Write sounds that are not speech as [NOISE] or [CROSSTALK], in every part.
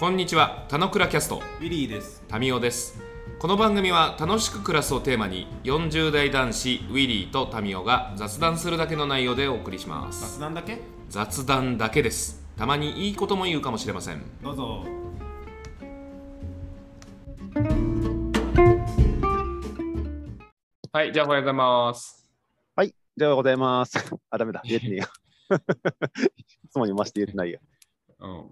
こんにちは、たのくらキャスト、ウィリーです。タミオです。この番組は楽しく暮らすをテーマに、40代男子ウィリーとタミオが雑談するだけの内容でお送りします。雑談だけ？雑談だけです。たまにいいことも言うかもしれません。どうぞ。はい、じゃあおはようございます。はい、じゃあおはようございます。[LAUGHS] あ、ダメだ、言えてねえよ。[LAUGHS] いつもにまして言えてないよ。うん、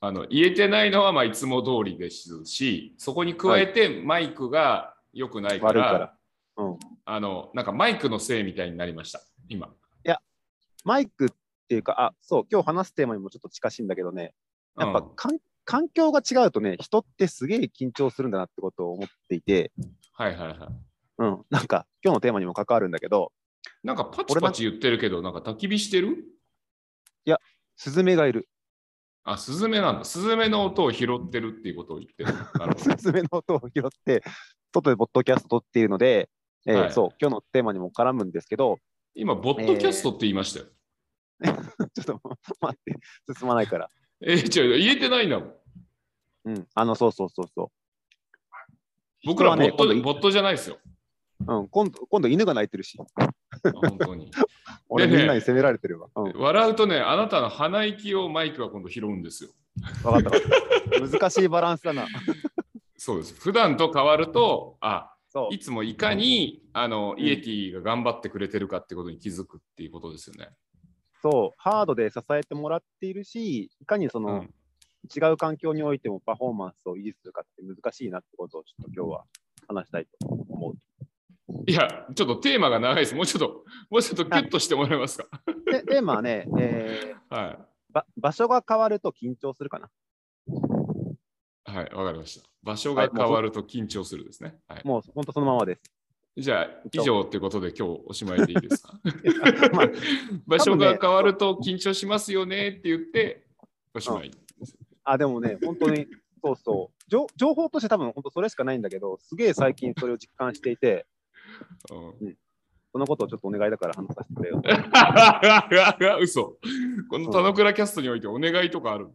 あの言えてないのはまあいつも通りですし、そこに加えてマイクが良くないから、悪い。うん。あのなんかマイクのせいみたいになりました、今。マイクっていうか、あ、そう、今日話すテーマにもちょっと近しいんだけどね、やっぱ、うんかん環境が違うとね、人ってすげえ緊張するんだなってことを思っていて、はいはいはい。うん、なんか今日のテーマにも関わるんだけど、なんかパチパチ言ってるけど、なんか焚き火してる？スズメがいる。あ、スズメなんだ。スズメの音を拾ってるっていうことを言ってる。[LAUGHS] スど。ズメの音を拾って、外でポッドキャスト撮っているので、えーはいそう、今日のテーマにも絡むんですけど、今、ボッドキャストって言いましたよ。[LAUGHS] ちょっと待って、進まないから。えー、違う、言えてないんだもん。うん、あの、そうそうそうそ僕らボット、人はねボットじゃないですよ。う。うん、今度、今度犬が鳴いてるし、あ本当に。[LAUGHS] 俺みんなに責められてるわ。うん、笑うとね、あなたの鼻息をマイクが今度拾うんですよ。分かった分かった。難しいバランスだな。そうです。普段と変わると、あ、いつもいかにあの、イエティが頑張ってくれてるかってことに気づくっていうことですよね。そう、ハードで支えてもらっているし、いかにその、うん違う環境においてもパフォーマンスを維持するかって難しいなってことをちょっと今日は話したいと思う。いや、ちょっとテーマが長いです。もうちょっと、もうちょっとキュッとしてもらえますか？[LAUGHS] でテーマはね、えーはば、場所が変わると緊張するかな？い。はい、わかりました。場所が変わると緊張するですね。はい。もう本当そのままです。じゃあ、以上ということで今日おしまいでいいですか？[LAUGHS] まあ [LAUGHS] 場所が変わると緊張しますよねって言って、おしまい。あ、でもね、本当に、そうそう情。情報として多分本当それしかないんだけど、すげえ最近それを実感していて、うんそのことをちょっとお願いだから話させてくれよ。[LAUGHS] 嘘。この田之倉キャストにおいてお願いとかある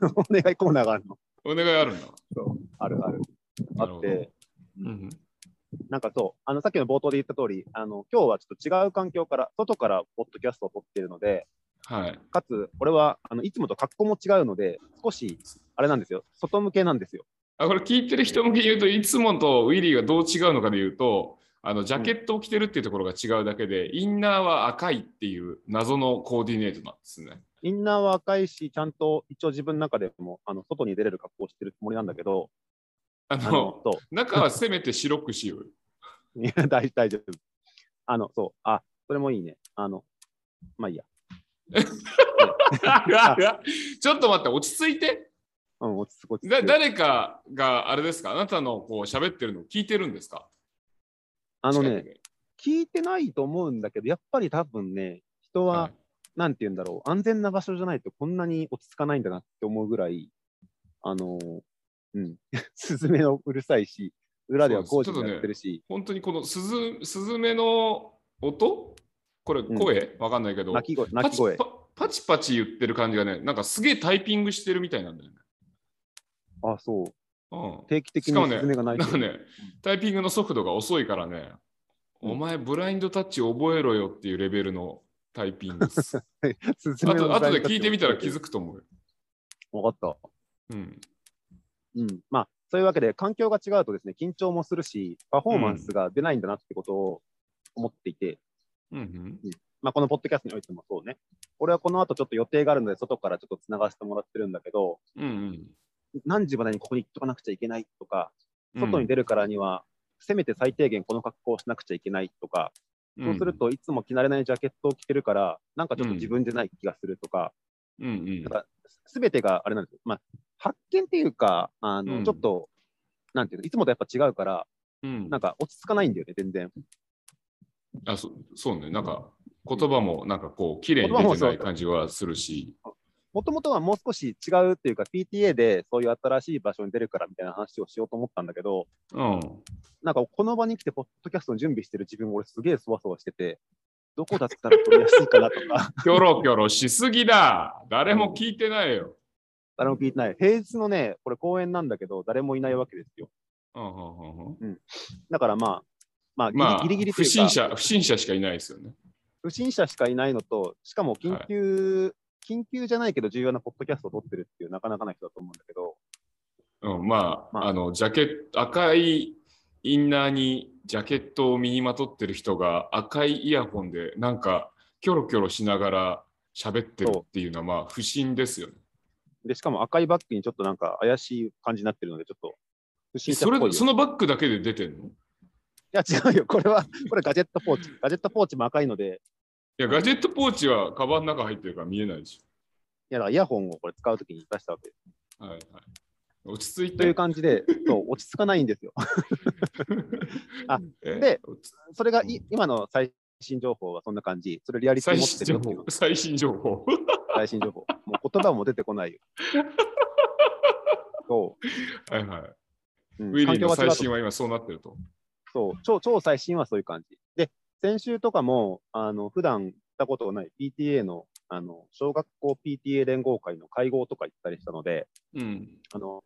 [LAUGHS] お願いコーナーがあるの。お願いあるんだ。そうあるある。あって、うんなんかそう、あのさっきの冒頭で言った通り、あの今日はちょっと違う環境から、外からポッドキャストを撮っているので、はい。かつ、これはあのいつもと格好も違うので、少し、あれなんですよ、外向けなんですよ。あこれ聞いてる人向けに言うといつもとウィリーがどう違うのかで言うとあのジャケットを着てるっていうところが違うだけで、インナーは赤いっていう謎のコーディネートなんですね。インナーは赤いし、ちゃんと一応自分の中でもあの外に出れる格好をしてるつもりなんだけど、ああの中はせめて白くしよういや [LAUGHS] 大大丈夫。あの、そう、あ、それもいいね。あの、まあい [LAUGHS] いや。ちょっと待って、落ち着いて。うん、落ち着く落ち着くだ誰かがあれですか？あなたのこう喋ってるのを聞いてるんですか？あのね、聞いてないと思うんだけど、やっぱり多分ね、人は、はい。なんて言うんだろう、安全な場所じゃないとこんなに落ち着かないんだなって思うぐらい、あのーうん、[LAUGHS] スズメのうるさいし、裏では工事もやってるし、本当にこのスズスズメの音？これ声、わかんないけど、鳴き声、鳴き声。パパチパチ言ってる感じがね、なんかすげえタイピングしてるみたいなんだよね。あ、そう。うん、定期的にスズメが鳴いてる。なんかね、タイピングの速度が遅いからね、うんお前ブラインドタッチ覚えろよっていうレベルのタイピングです。[LAUGHS] あスズメのと後で聞いてみたら気づくと思うよ。わかった。うん。うん。まあ、そういうわけで、環境が違うとですね、緊張もするし、パフォーマンスが出ないんだなってことを思っていて、うんまあ、このポッドキャストにおいてもそうね。俺はこの後ちょっと予定があるので、外からちょっとつながせてもらってるんだけど、うん。うん何時までにここに行っとかなくちゃいけないとか、うん。外に出るからには、せめて最低限この格好をしなくちゃいけないとか、うん、そうするといつも着慣れないジャケットを着てるから、なんかちょっと自分じゃない気がするとか、うんうん。なんかすべてがあれなんですよ。まあ、発見っていうか、あの、うん。ちょっと、なんていうの、いつもとやっぱ違うから、うん。なんか落ち着かないんだよね、全然。あそそうね、なんか言葉もなんかこう、綺麗に出てない感じはするし、もともとはもう少し違うっていうか、PTA でそういう新しい場所に出るからみたいな話をしようと思ったんだけど、うん。なんかこの場に来て、ポッドキャストの準備してる自分、俺すげえそわそわしてて、どこだったら取りやすいかなとか、[LAUGHS] キョロキョロしすぎだ。誰も聞いてないよ。誰も聞いてない。平日のね、これ公演なんだけど、誰もいないわけですよ。うんうんうんうんだからまあ、まあ、ギリ,、まあ、ギリギリと不審者、不審者しかいないですよね。不審者しかいないのと、しかも緊急、緊急じゃないけど重要なポッドキャストを撮ってるっていうなかなかな人だと思うんだけど、うん、まあ、まああの、ジャケット、赤いインナーにジャケットを身にまとってる人が赤いイヤホンでなんかキョロキョロしながら喋ってるっていうのはまあ不審ですよね。で、しかも赤いバッグにちょっとなんか怪しい感じになってるので、ちょっと不審者っぽいよ。それそのバッグだけで出てんの？いいや、違うよ。これは、これガジェットポーチ。ガジェットポーチも赤いので、や、ガジェットポーチはカバンの中入ってるから見えないでしいや、だからイヤホンをこれ使うときに出したわけです。ょ。はいはい。落ち着いというて。感じで、[LAUGHS] そう、落ち着かないんですよ。[LAUGHS] あえ？で、それがい今の最新情報はそんな感じ。それリアリティ最持ってるよっていう報。最新情報。[LAUGHS] 最新情報。もう言葉も出てこないよ。そはいはい。う。うんウィリーの最新は今そうなってると。そう超、超最新はそういう感じ。で、先週とかも、あの、普段行ったことがない PTA の、あの、小学校 PTA 連合会の会合とか行ったりしたので、うん。あの、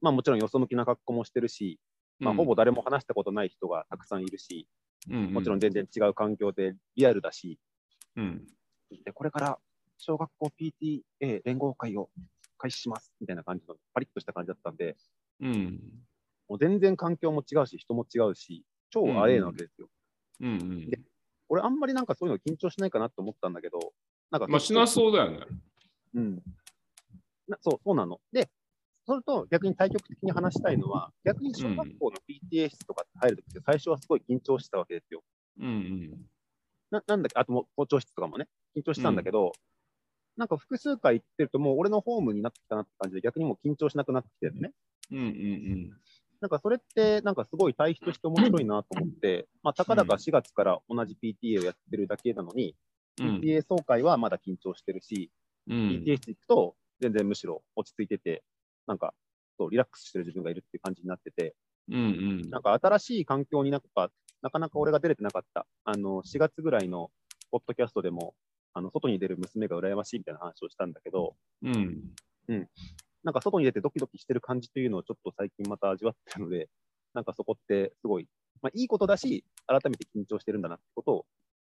まあもちろんよそ向きな格好もしてるし、まあ、ほぼ誰も話したことない人がたくさんいるし、うん、もちろん全然違う環境でリアルだし、うん。でこれから小学校 PTA 連合会を開始しますみたいな感じのパリッとした感じだったんで、うん。もう全然環境も違うし、人も違うし、超アウェーなわけですよ。うん。うん。俺、あんまりなんかそういうの緊張しないかなと思ったんだけど、なんかまあ、しなそうだよね。うん。なそう、そうなの。で、それと逆に対極的に話したいのは、逆に小学校の PTA 室とか入るときって最初はすごい緊張してたわけですよ。うんうん。ななんだっけ、あとも校長室とかもね、緊張してたんだけど、なんか複数回行ってると、もう俺のホームになってきたなって感じで、逆にもう緊張しなくなってきてるね。うんうんなんかそれって、なんかすごい対比として面白いなと思って、まあ、たかだか4月から同じ PTA をやってるだけなのに、うん。うん PTA 総会はまだ緊張してるし、うん。PTA 室行くと全然むしろ落ち着いてて、なんかそうリラックスしてる自分がいるっていう感じになってて、うんうん。なんか新しい環境になんか、なかなか俺が出れてなかった、あの4月ぐらいのポッドキャストでも、あの外に出る娘が羨ましいみたいな話をしたんだけど、うん。なんか外に出てドキドキしてる感じというのをちょっと最近また味わってるので、[LAUGHS] なんかそこってすごい、まあ、いいことだし、改めて緊張してるんだなってことを、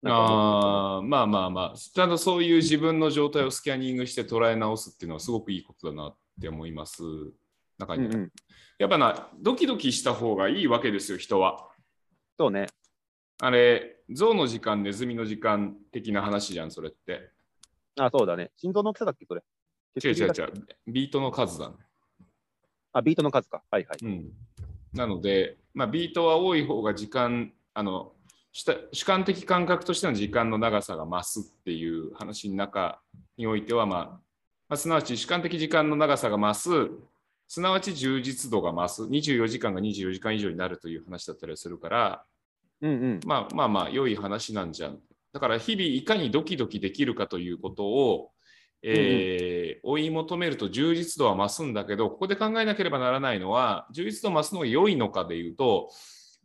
ああ、まあまあまあ、ちゃんとそういう自分の状態をスキャニングして捉え直すっていうのはすごくいいことだなって思います。中には、うんうん、やっぱな、ドキドキした方がいいわけですよ、人は。そうね。あれ、象の時間、ネズミの時間的な話じゃん、それって。あ、そうだね。心臓の大きさだっけ、それ。違う違う違う、ビートの数だね。あ、ビートの数か。はいはい。うん、なので、まあ、ビートは多い方が時間、あの主主観的感覚としての時間の長さが増すっていう話の中においては、まあまあ、すなわち主観的時間の長さが増す、すなわち充実度が増す、24時間が24時間以上になるという話だったりするから、うんうん。まあまあまあ、良い話なんじゃん。だから日々いかにドキドキできるかということを、えー追い求めると充実度は増すんだけど、ここで考えなければならないのは、充実度増すのが良いのかでいうと、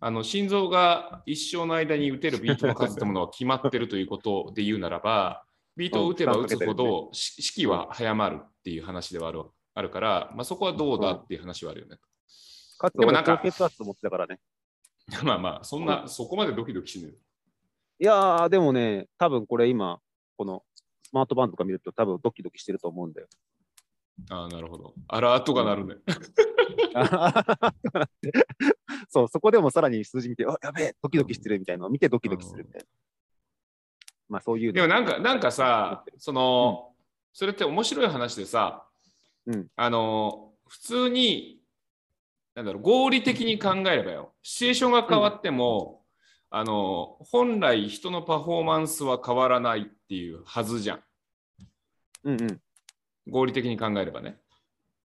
あの心臓が一生の間に打てるビートの数というものは決まってるということで言うならば、ビートを打てば打つほどし式は早まるっていう話ではあるあるから、まあ、そこはどうだっていう話はあるよね。かつ、俺でもなんか高血圧持ってたからね。[LAUGHS] まあまあ、そんな、そこまでドキドキしねいやー、でもね、多分これ今、このスマートバンドとか見ると多分ドキドキしてると思うんだよ。ああ、なるほど。アラートが鳴るね。[LAUGHS] そう、そこでもさらに数字見て、あ、やべえ、ドキドキしてるみたいなのを見てドキドキするみたいな。まあそういうの。でもなんか、なんかさ、その、それって面白い話でさ、うん。あの、普通に、なんだろう、合理的に考えればよ、シチュエーションが変わっても、あの、本来人のパフォーマンスは変わらないっていうはずじゃん。うんうん。合理的に考えればね。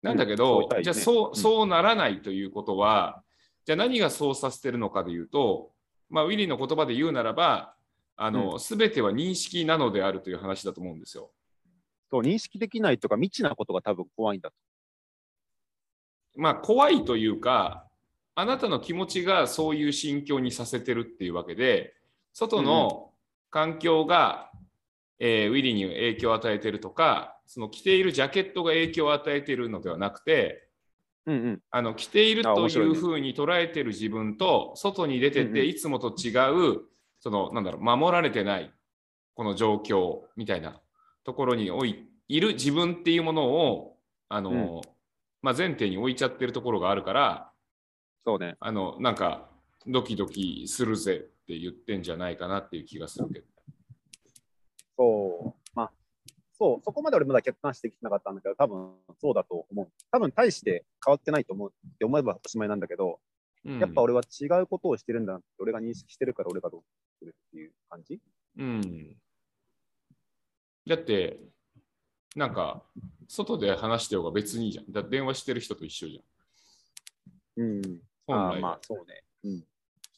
なんだけうんど、そうみたいねじゃあそううんそうならないということは、じゃあ何がそうさせてるのかでいうと、まあ、ウィリーの言葉で言うならば、あの、すべては認識なのであるという話だと思うんですよ。そう、認識できないとか未知なことが多分怖いんだと。まあ、怖いというか、あなたの気持ちがそういう心境にさせてるっていうわけで、外の環境が、えーウィリーに影響を与えてるとか、その着ているジャケットが影響を与えているのではなくて、うんうん。あの着ているというふうに捉えている自分と、外に出てて、うんうんいつもと違う、その、なんだろう、守られてない、この状況みたいなところにおいいる自分っていうものを、あの、まあ、前提に置いちゃってるところがあるから、そうね。あの、なんか、ドキドキするぜって言ってんじゃないかなっていう気がするけど。そう。まあ、そう、そこまで俺まだ客観視できてなかったんだけど、多分そうだと思う。多分大して変わってないと思うって思えばおしまいなんだけど、うんやっぱ俺は違うことをしてるんだなって、俺が認識してるから俺がどうするっていう感じ？うん。だって、なんか、外で話してようが別にいいじゃん。だ電話してる人と一緒じゃん。うん。あまあ、そうね。うん。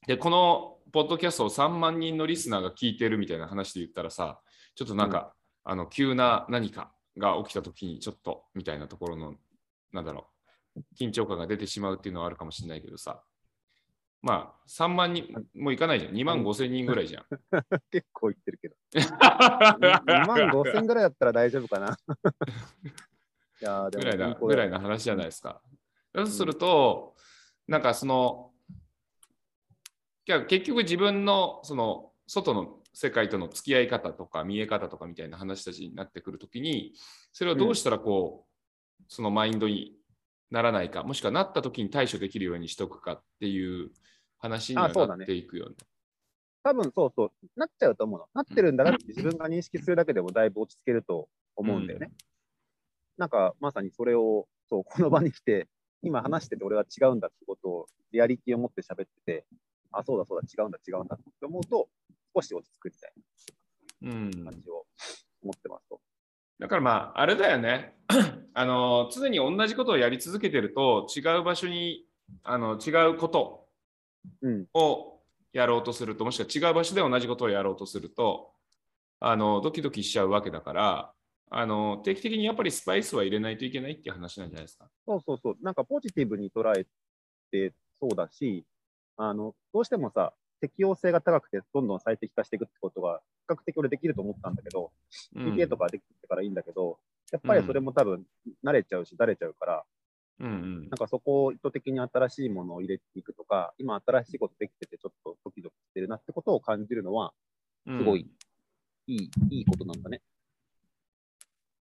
で、このポッドキャストを3万人のリスナーが聞いてるみたいな話で言ったらさ、ちょっとなんか、あの急な何かが起きたときに、ちょっとみたいなところの、なんだろう、緊張感が出てしまうっていうのはあるかもしれないけどさ、まあ、3万人もういかないじゃん。2万5千人ぐらいじゃん。[LAUGHS] 結構言ってるけど。[LAUGHS] 2万5千ぐらいだったら大丈夫かな。[LAUGHS] いやーでもぐらいなぐらいな話じゃないですか。そうすると、なんかその、結局自分のその外の世界との付き合い方とか見え方とかみたいな話たちになってくるときに、それをどうしたらこう、そのマインドにならないか、もしくはなったときに対処できるようにしとくかっていう話になっていくよね。多分そうそう、なっちゃうと思うの。なってるんだなって自分が認識するだけでもだいぶ落ち着けると思うんだよね。なんかまさにそれを、そう、この場に来て、今話してて俺は違うんだってことをリアリティを持って喋ってて、あ、そうだそうだ、違うんだ違うんだって思うと、少し落ち着くみたいうんな感じを思ってますと。だからまあ、あれだよね。[CLEARS THROAT] あの、常に同じことをやり続けてると、違う場所に、あの、違うことうん、をやろうとすると、もしくは違う場所で同じことをやろうとすると、あの、ドキドキしちゃうわけだから、あの、定期的にやっぱりスパイスは入れないといけないっていう話なんじゃないですか。そうそうそう、なんかポジティブに捉えてそうだし、あの、どうしてもさ、適応性が高くて、どんどん最適化していくってことが、比較的俺できると思ったんだけど、うん。PTA とかできてからいいんだけど、やっぱりそれも多分慣れちゃうし、慣れちゃうから、うんうん。なんかそこを意図的に新しいものを入れていくとか、今新しいことできててちょっとドキドキしてるなってことを感じるのは、うん。すごいいい、いいことなんだね。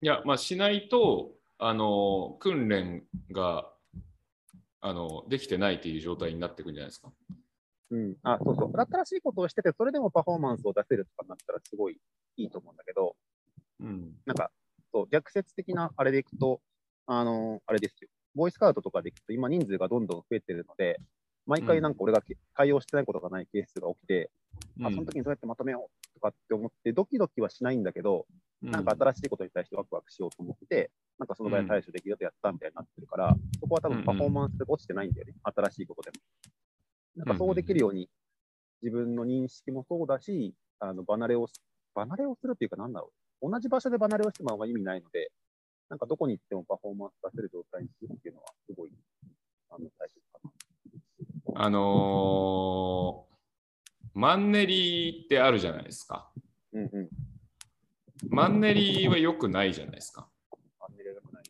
いや、まあ、しないと、あの、訓練が、あの、できてないっていう状態になっていくんじゃないですか。うん。あ、そうそう。新しいことをしてて、それでもパフォーマンスを出せるとかになったらすごいいいと思うんだけど、うん。なんか、そう、逆説的なあれでいくと、あのあれですよ。ボーイスカウトとかでいくと、今人数がどんどん増えてるので、毎回なんか俺がけ対応してないことがないケースが起きて、あ、その時にどうやってまとめようとかって思って、ドキドキはしないんだけど、なんか新しいことに対してワクワクしようと思って、なんかその場で対処できるよとやったみたいになってるから、そこは多分パフォーマンスで落ちてないんだよね、新しいことでも。なんかそうできるように、自分の認識もそうだし、あの離れをし、離れをするっていうか、なんだろう、同じ場所で離れをしてもあんま意味ないので、なんかどこに行ってもパフォーマンス出せる状態にするっていうのは、すごい、あの、大切かな。あのーマンネリってあるじゃないですか。うんうん。マンネリは良くないじゃないですか。あんまり良くない。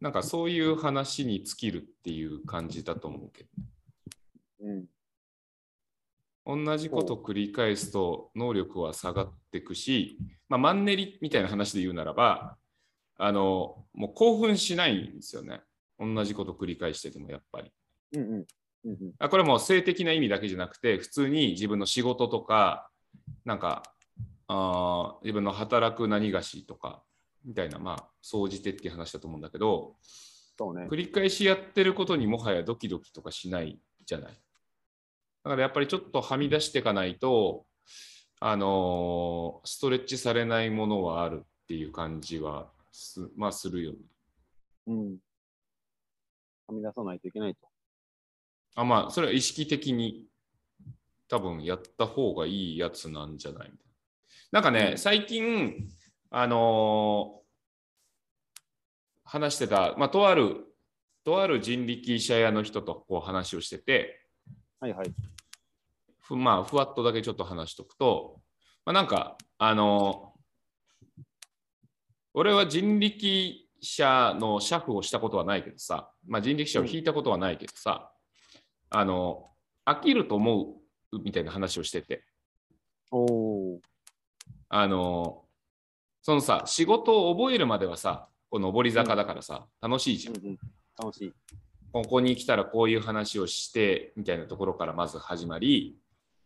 なんかそういう話に尽きるっていう感じだと思うけうん。ど、同じことを繰り返すと能力は下がっていくし、まあ、マンネリみたいな話で言うならば、あの、もう興奮しないんですよね。同じこと繰り返しててもやっぱり。うんうん。うんうん。あこれはもう性的な意味だけじゃなくて、普通に自分の仕事とか、なんか、あー自分の働く何がしとか、みたいな、まあ、総じてっていう話だと思うんだけど、そうね。繰り返しやってることにもはやドキドキとかしないじゃない？だからやっぱりちょっとはみ出していかないと、あのーストレッチされないものはあるっていう感じはす,、まあ、するよね。うん。はみ出さないといけないと。あまあ、それは意識的に多分やった方がいいやつなんじゃないみたい？な。なんかね、うん最近、あのー話してた、まあ、とある、とある人力車屋の人とこう話をしてて、はいはい。ふまあ、ふわっとだけちょっと話しとくと、まあ、なんか、あの俺は人力車の車夫をしたことはないけどさ、まあ、人力車を引いたことはないけどさ、あの、飽きると思うみたいな話をしてて、おお。あの、そのさ、仕事を覚えるまではさ、こう上り坂だからさ、楽しいじゃん。うんうん。楽しい。ここに来たらこういう話をしてみたいなところからまず始まり、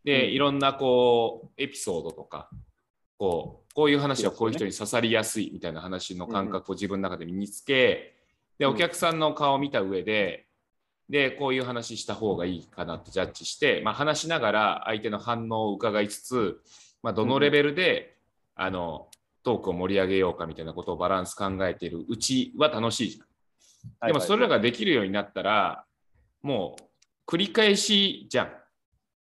で、うんいろんなこう、エピソードとか、こう、こういう話はこういう人に刺さりやすいみたいな話の感覚を自分の中で身につけ、で、うんお客さんの顔を見た上で、で、こういう話した方がいいかなってジャッジして、まあ、話しながら相手の反応を伺いつつ、まあ、どのレベルで、あの、トークを盛り上げようかみたいなことをバランス考えているうちは楽しいじゃん。でもそれらが。ができるようになったら、もう繰り返しじゃん、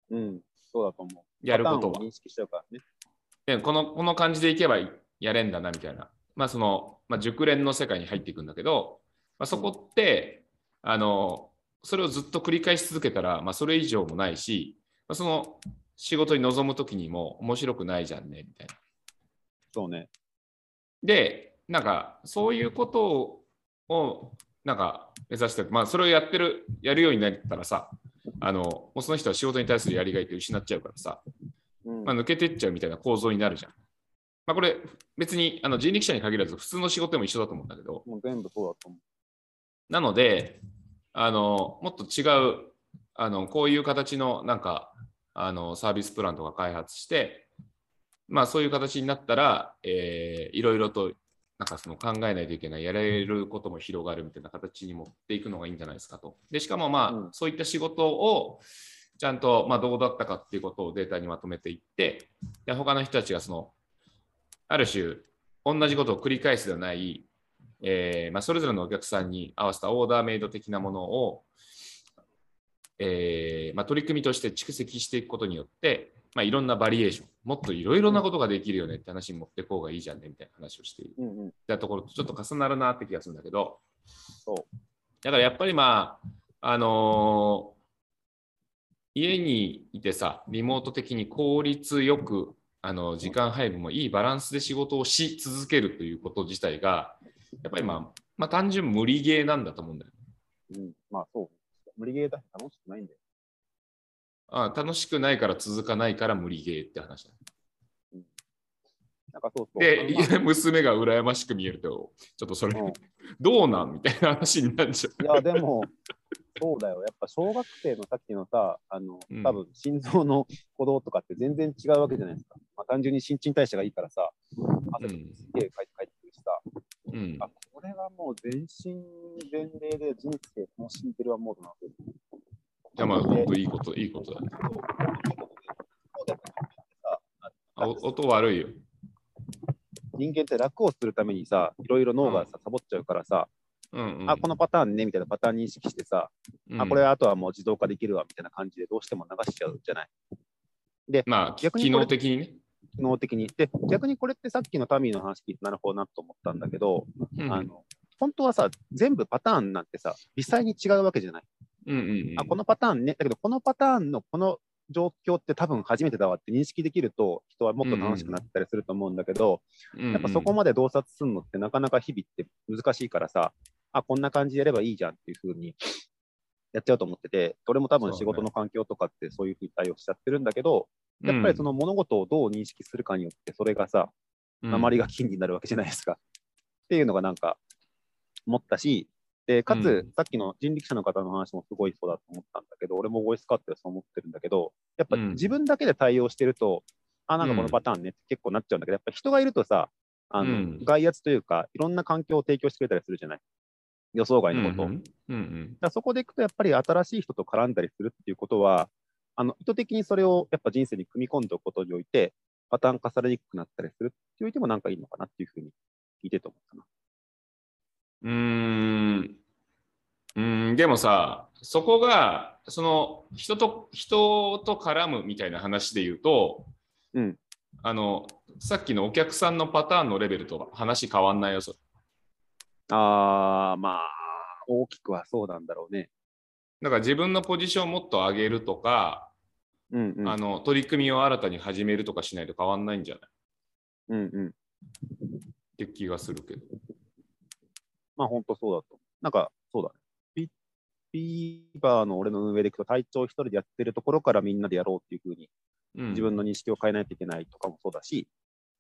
うん。そうだと思う。やることは認識しからね。でこの。この感じでいけばやれんだなみたいな。まあその、まあ、熟練の世界に入っていくんだけど、まあ、そこって、あの、それをずっと繰り返し続けたら、まあそれ以上もないし、まあ、その仕事に臨むときにも面白くないじゃんねみたいな。そうね。で、なんかそういうことをなんか目指して、まあそれをやってる、やるようになったらさ、あの、もうその人は仕事に対するやりがいって失っちゃうからさ、うん。まあ、抜けてっちゃうみたいな構造になるじゃん。まあこれ別にあの人力車に限らず普通の仕事でも一緒だと思うんだけど、もう全部そうだと思なので、あの、もっと違う、あの、こういう形のなんか、あの、サービスプランとか開発して、まあそういう形になったら、えーいろいろとなんかその考えないといけない、やれることも広がるみたいな形に持っていくのがいいんじゃないですかと。で、しかもまあ、うんそういった仕事をちゃんと、まあ、どうだったかっていうことをデータにまとめていって、で他の人たちがその、ある種、同じことを繰り返すではない、えーまあ、それぞれのお客さんに合わせたオーダーメイド的なものを、えーまあ、取り組みとして蓄積していくことによって、まあ、いろんなバリエーション、もっといろいろなことができるよねって話に持っていこうがいいじゃんねみたいな話をしていうんうん。たところとちょっと重なるなって気がするんだけど、そう。だからやっぱりまあ、あのー家にいてさ、リモート的に効率よく、あの時間配分もいいバランスで仕事をし続けるということ自体が、やっぱりまあ、まあ、単純無理ゲーなんだと思うんだよ。うん。まあそう。無理ゲーだし楽しくないんだよ。あ楽しくないから続かないから無理ゲーって話だ。なんかそうそう。で、あの娘が羨ましく見えると、ちょっとそれ、まあうんどうなんみたいな話になっちゃう。いや、でも、そうだよ。やっぱ小学生のさっきのさ、あのうん、多分心臓の鼓動とかって全然違うわけじゃないですか。まあ、単純に新陳代謝がいいからさ、汗とかすげえかいて帰ってくるしさ、うんあ、これはもう全身全霊で人生楽しんでるわモードなわけですや、まあ、本当いいこと、いいことだね。あお音悪いよ。人間って楽をするためにさ、いろいろ脳がさ、サボっちゃうからさ、うんうん、あ、このパターンねみたいなパターン認識してさ、うんあ、これあとはもう自動化できるわみたいな感じでどうしても流しちゃうじゃない。まあ、逆に機能的にね。機能的に。で、逆にこれってさっきのタミーの話聞いてなるほどなと思ったんだけど、うんあの本当はさ、全部パターンなんてさ、微細に違うわけじゃない。うんうんうんあ、このパターンね、だけどこのパターンのこの状況って多分初めてだわって認識できると、人はもっと楽しくなったりすると思うんだけど、やっぱそこまで洞察するのってなかなか日々って難しいからさ、あ、こんな感じでやればいいじゃんっていうふうにやっちゃうと思ってて、俺も多分仕事の環境とかってそういうふうに対応しちゃってるんだけど、やっぱりその物事をどう認識するかによって、それがさ、うん。鉛が金になるわけじゃないですか。っていうのがなんか思ったし、でかつ、うん。さっきの人力車の方の話もすごいそうだと思ったんだけど、俺もボイスカットでそう思ってるんだけど、やっぱうん。自分だけで対応してると、あ、なんかこのパターンねって結構なっちゃうんだけど、やっぱ人がいるとさ、あのうん。外圧というか、いろんな環境を提供してくれたりするじゃない？予想外のこと。そこでいくと、やっぱり新しい人と絡んだりするっていうことは、あの意図的にそれをやっぱ人生に組み込んでおくことにおいて、パターン化されにくくなったりするっていう意味でもなんかいいのかなっていうふうに聞いてて思ったな。うーんうーんでもさ、そこが、その人と人と絡むみたいな話で言うと、うんあのさっきのお客さんのパターンのレベルとは話変わんないよ、それあー、まあ、大きくはそうなんだろうね。だから自分のポジションをもっと上げるとか、うんうん。あの取り組みを新たに始めるとかしないと変わんないんじゃない？うんうん。っって気がするけど。まあ本当そうだと。なんかそうだね。ピピーバーの俺の運営でいくと隊長一人でやってるところからみんなでやろうっていうふうにうん、自分の認識を変えないといけないとかもそうだし、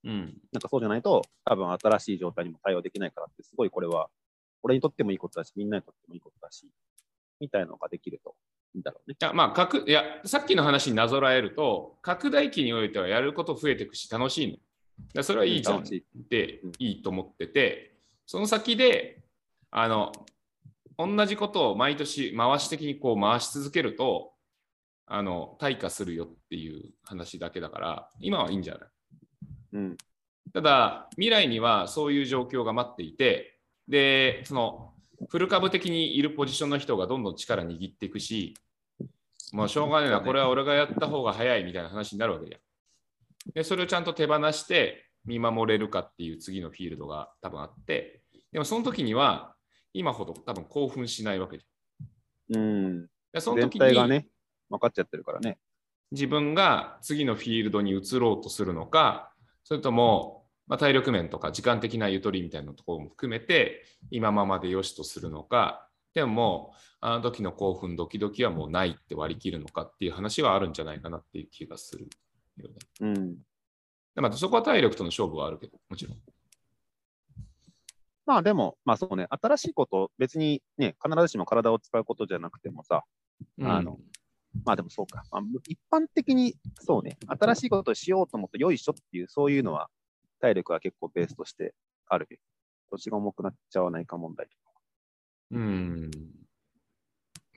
うん。なんかそうじゃないと多分新しい状態にも対応できないからってすごいこれは俺にとってもいいことだし、みんなにとってもいいことだし、みたいなのができるといいんだろうね。いや、まあ、拡いや、さっきの話になぞらえると、拡大期においてはやること増えていくし、楽しいの。だからそれはいいじゃんってうんいいと思ってて、その先で、あの、同じことを毎年回し的にこう回し続けると、あの、退化するよっていう話だけだから、今はいいんじゃない？うん。ただ、未来にはそういう状況が待っていて、で、その、フル株的にいるポジションの人がどんどん力握っていくし、もうしょうがねえな、これは俺がやった方が早いみたいな話になるわけじゃん。で、それをちゃんと手放して見守れるかっていう次のフィールドが多分あって、でもその時には、今ほど多分興奮しないわけじゃん。うん。でその全時に体がね、分かっちゃってるからね。自分が次のフィールドに移ろうとするのか、それとも、まあ、体力面とか時間的なゆとりみたいなところも含めて、今ままでよしとするのか、でもあの時の興奮、ドキドキはもうないって割り切るのかっていう話はあるんじゃないかなっていう気がするよね。うん。でまあ、そこは体力との勝負はあるけど、もちろん。まあでも、まあそうね、新しいこと、別にね、必ずしも体を使うことじゃなくてもさ、あのまあでもそうか。まあ、一般的にそうね、新しいことをしようと思ってよいしょっていう、そういうのは体力は結構ベースとしてあるけど、腰が重くなっちゃわないか問題とか。うん。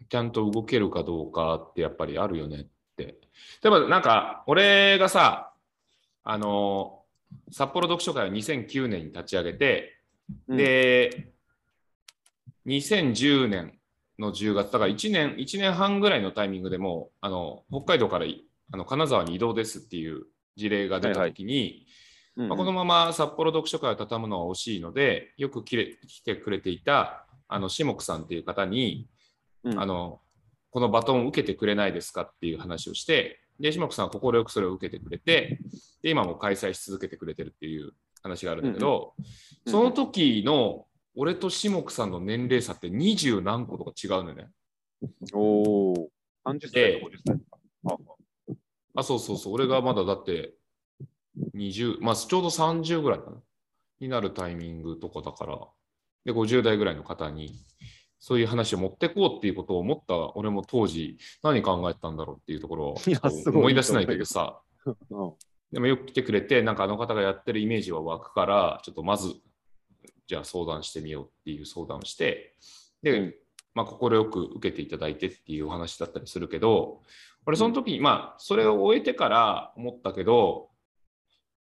ちゃんと動けるかどうかってやっぱりあるよねって。例えばなんか、俺がさ、あの、札幌読書会を2009年に立ち上げて、うん、で、2010年の10月、だから1年、1年半ぐらいのタイミングでもう、あの、北海道からいあの金沢に移動ですっていう事例が出たときに、うんまあ、このまま札幌読書会を畳むのは惜しいので、よく来てくれていた、あの、下木さんっていう方に、うん。あの、このバトンを受けてくれないですかっていう話をして、で、下木さんは快くそれを受けてくれて、で、今も開催し続けてくれてるっていう話があるんだけど、うんその時の俺と下木さんの年齢差って二十何個とか違うのよね。おお、30歳と50歳とか。ああ、そうそうそう。俺がまだだって20、まあちょうど30ぐらいかな。になるタイミングとかだから。で、50代ぐらいの方に、そういう話を持ってこうっていうことを思った俺も当時何考えてたんだろうっていうところを思い出せないけどさ。うんでもよく来てくれて、なんかあの方がやってるイメージは湧くから、ちょっとまず、じゃあ相談してみようっていう相談をして、で、うん。まあ、快く受けていただいてっていうお話だったりするけど、俺その時に、まあ、それを終えてから思ったけど、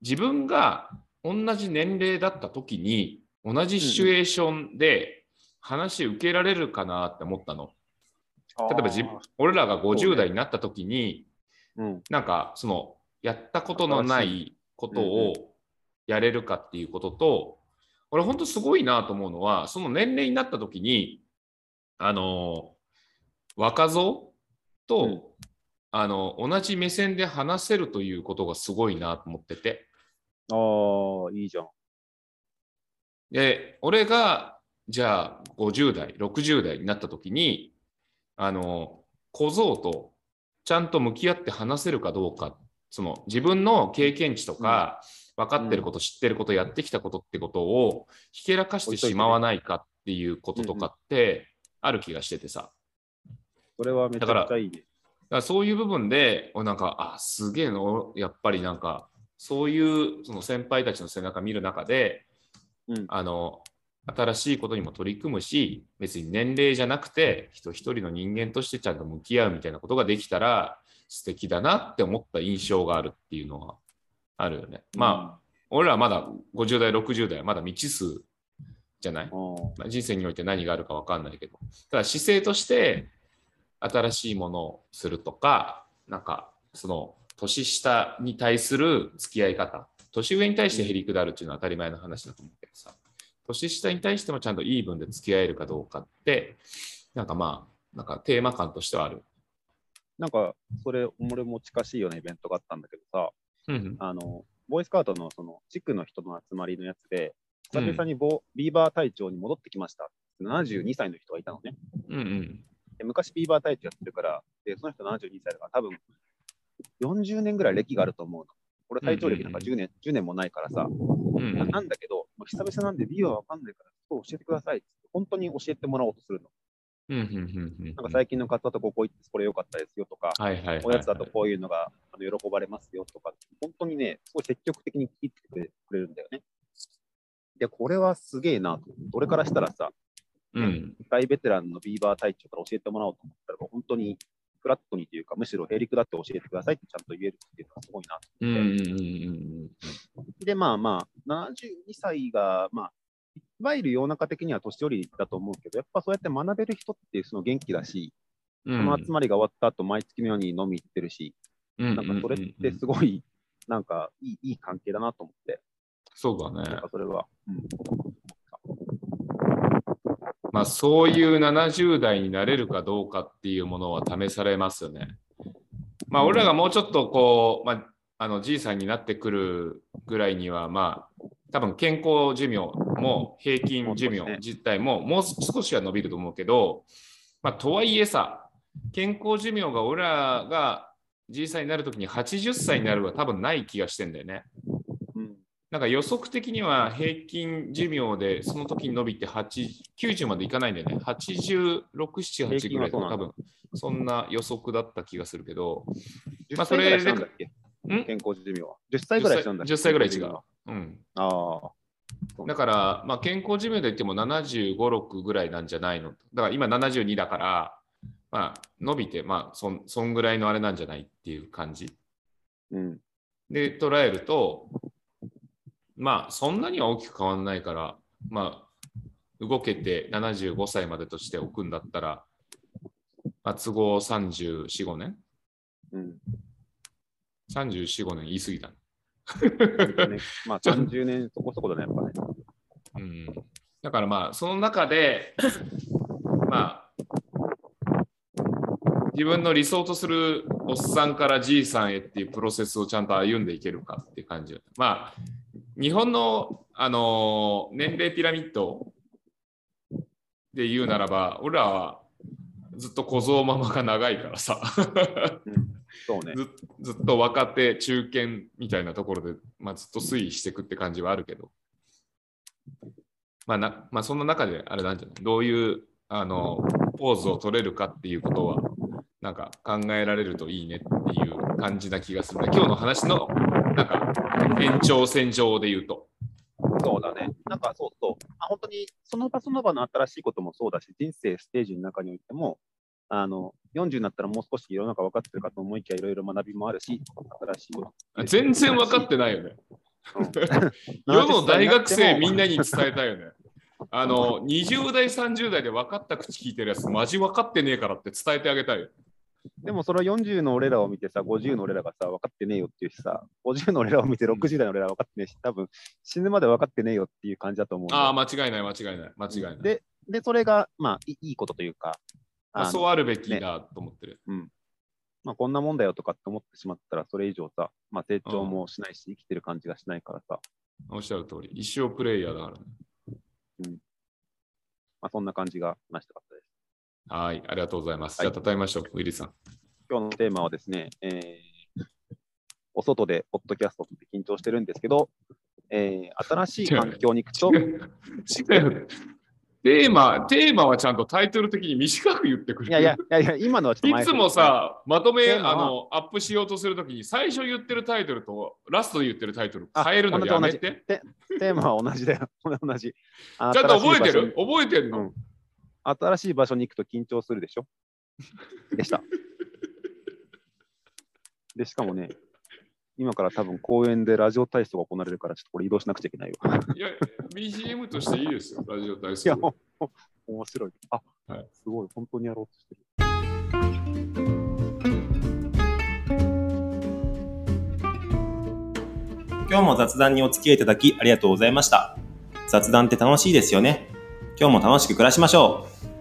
自分が同じ年齢だった時に、同じシチュエーションで話受けられるかなって思ったの。例えば俺らが50代になった時に、うん、なんかそのやったことのないことをやれるかっていうことと、俺本当すごいなと思うのは、その年齢になった時に、あの、若造と、うんあの、同じ目線で話せるということがすごいなと思ってて。ああ、いいじゃん。で、俺が、じゃあ50代、60代になった時に、あの、小僧とちゃんと向き合って話せるかどうか、その自分の経験値とか、分かってること、知ってること、やってきたことってことをひけらかしてしまわないかっていうこととかってある気がしててさ。それはめちゃくちゃいいね。だからそういう部分で、俺なんか、あ、すげえの、やっぱりなんか、そういうその先輩たちの背中見る中で、うんあの、新しいことにも取り組むし、別に年齢じゃなくて、人一人の人間としてちゃんと向き合うみたいなことができたら、素敵だなって思った印象があるっていうのはあるよね。まあ、俺らはまだ50代、60代はまだ未知数じゃない？まあ、人生において何があるか分かんないけど、ただ姿勢として新しいものをするとか、なんかその年下に対する付き合い方、年上に対してへりくだるっていうのは当たり前の話だと思うけどさ、年下に対してもちゃんとイーブンで付き合えるかどうかって、なんかまあ、なんかテーマ感としてはある。なんか、それ、俺も近しいようなイベントがあったんだけどさ、うんあの、ボーイスカウトのその地区の人の集まりのやつで、久々にボ、ビーバー隊長に戻ってきました。72歳の人がいたのね。うんうん。で昔ビーバー隊長やってるから、で、その人72歳だから多分40年ぐらい歴があると思うの。俺隊長歴なんか10年、10年もないからさ、うんうん。なんだけど、久々なんでビーバーわかんないから、そう教えてくださいって本当に教えてもらおうとするの。うんうんうんうん。なんか最近の方とここ行ってこれ良かったですよとか、はいはいはいはい。おやつだとこういうのがあの喜ばれますよとか、本当にね、すごい積極的に聞いてくれるんだよね。で、これはすげえなと。俺からしたらさ、うん。大ベテランのビーバー隊長から教えてもらおうと思ったら、本当にフラットにというか、むしろへりくだって教えてくださいってちゃんと言えるっていうのがすごいなとうん思って。うんうんうんで、まあまあ、72歳が、まあ、いわゆる世の中的には年寄りだと思うけど、やっぱそうやって学べる人ってその元気だし、うん。その集まりが終わった後、毎月のように飲み行ってるし、ななんかそれってすごい、なんかいいいい関係だなと思って、そうだねそれは。うんまあそういう70代になれるかどうかっていうものは試されますよね。まあ俺らがもうちょっとこう、まあ、あのじいさんになってくるぐらいには、まあ多分健康寿命も平均寿命自体ももう少しは伸びると思うけど、まあとはいえさ、健康寿命が俺らがじいさんになるときに80歳になるは多分ない気がしてんだよね。うんなんか予測的には平均寿命でその時に伸びて8 90までいかないんだよね。86、7、8ぐらいとか多分そんな予測だった気がするけど、まあ10歳ぐらいしたんだっけ？ん？健康寿命は。10歳ぐらいしたんだっけ？10歳ぐらい違ううん。ああ。だから、まあ、健康寿命で言っても75、6ぐらいなんじゃないの。だから今72だから、まあ、伸びて、まあそん、そんぐらいのあれなんじゃないっていう感じ。うん。で捉えると、まあそんなには大きく変わらないから、まあ動けて75歳までとしておくんだったら、まあ、都合34、5年？うん。?34、5年言い過ぎたね。ね [LAUGHS] まあ30年そこそこだね、やっぱね。うん。だからまあその中で、[LAUGHS] まあ自分の理想とするおっさんからじいさんへっていうプロセスをちゃんと歩んでいけるかっていう感じ。まあ日本の、あのー年齢ピラミッドで言うならば、俺らはずっと小僧ママが長いからさうん。そうね。ず、ずっと若手、中堅みたいなところで、まあ、ずっと推移していくって感じはあるけど、まあなまあ、そんな中であれなんじゃない？どういうあのポーズを取れるかっていうことは、なんか考えられるといいねっていう感じな気がするね。今日の話のなんか延長線上で言うと。そうだね。なんかそうそう。あ本当にその場その場の新しいこともそうだし、人生ステージの中においても、あの40になったらもう少し世の中分かってるかと思いきや、いろいろ学びもあるし、新しい。全然分かってないよね。うん [LAUGHS] 世の大学生みんなに伝ええたいよね。あの20代、30代で分かった口聞いてるやつ、マジ分かってねえからって伝えてあげたいよ。でもそれは40の俺らを見てさ、50の俺らがさ、分かってねえよっていうしさ、50の俺らを見て60代の俺らは分かってねえし、多分死ぬまで分かってねえよっていう感じだと思うああ、間違いない、間違いない、間違いない。で、で、それが、まあ、いいいことというか、そうあるべきだと思ってる。まあ、こんなもんだよとかって思ってしまったら、それ以上さ、まあ、成長もしないし、生きてる感じがしないからさ、おっしゃる通り、一生プレイヤーだからね。まあ、そんな感じが話したかったです。はい、ありがとうございます。はいじゃあ、たたえましょう、ウィリーさん。今日のテーマはですね、えーお外でポッドキャストって緊張してるんですけど、えー新しい環境に行くと。テーマ、テーマはちゃんとタイトル的に短く言ってくれいやいや、いやいや、今のはちょっと前いつもさ、まとめあのアップしようとするときに、最初言ってるタイトルとラストで言ってるタイトルあ変えるのやめて。テーマは同じだよ。同じ。ちちゃんと覚えてる？覚えてるの、うん。新しい場所に行くと緊張するでしょ？でした。[LAUGHS] で、しかもね、今から多分公園でラジオ体操が行われるから、ちょっとこれ移動しなくちゃいけないよ。いや、BGM としていいですよ、ラジオ体いや、操。もう面白い。あ、はいすごい、本当にやろうとしてる。今日も雑談にお付き合いいただきありがとうございました。雑談って楽しいですよね。今日も楽しく暮らしましょう。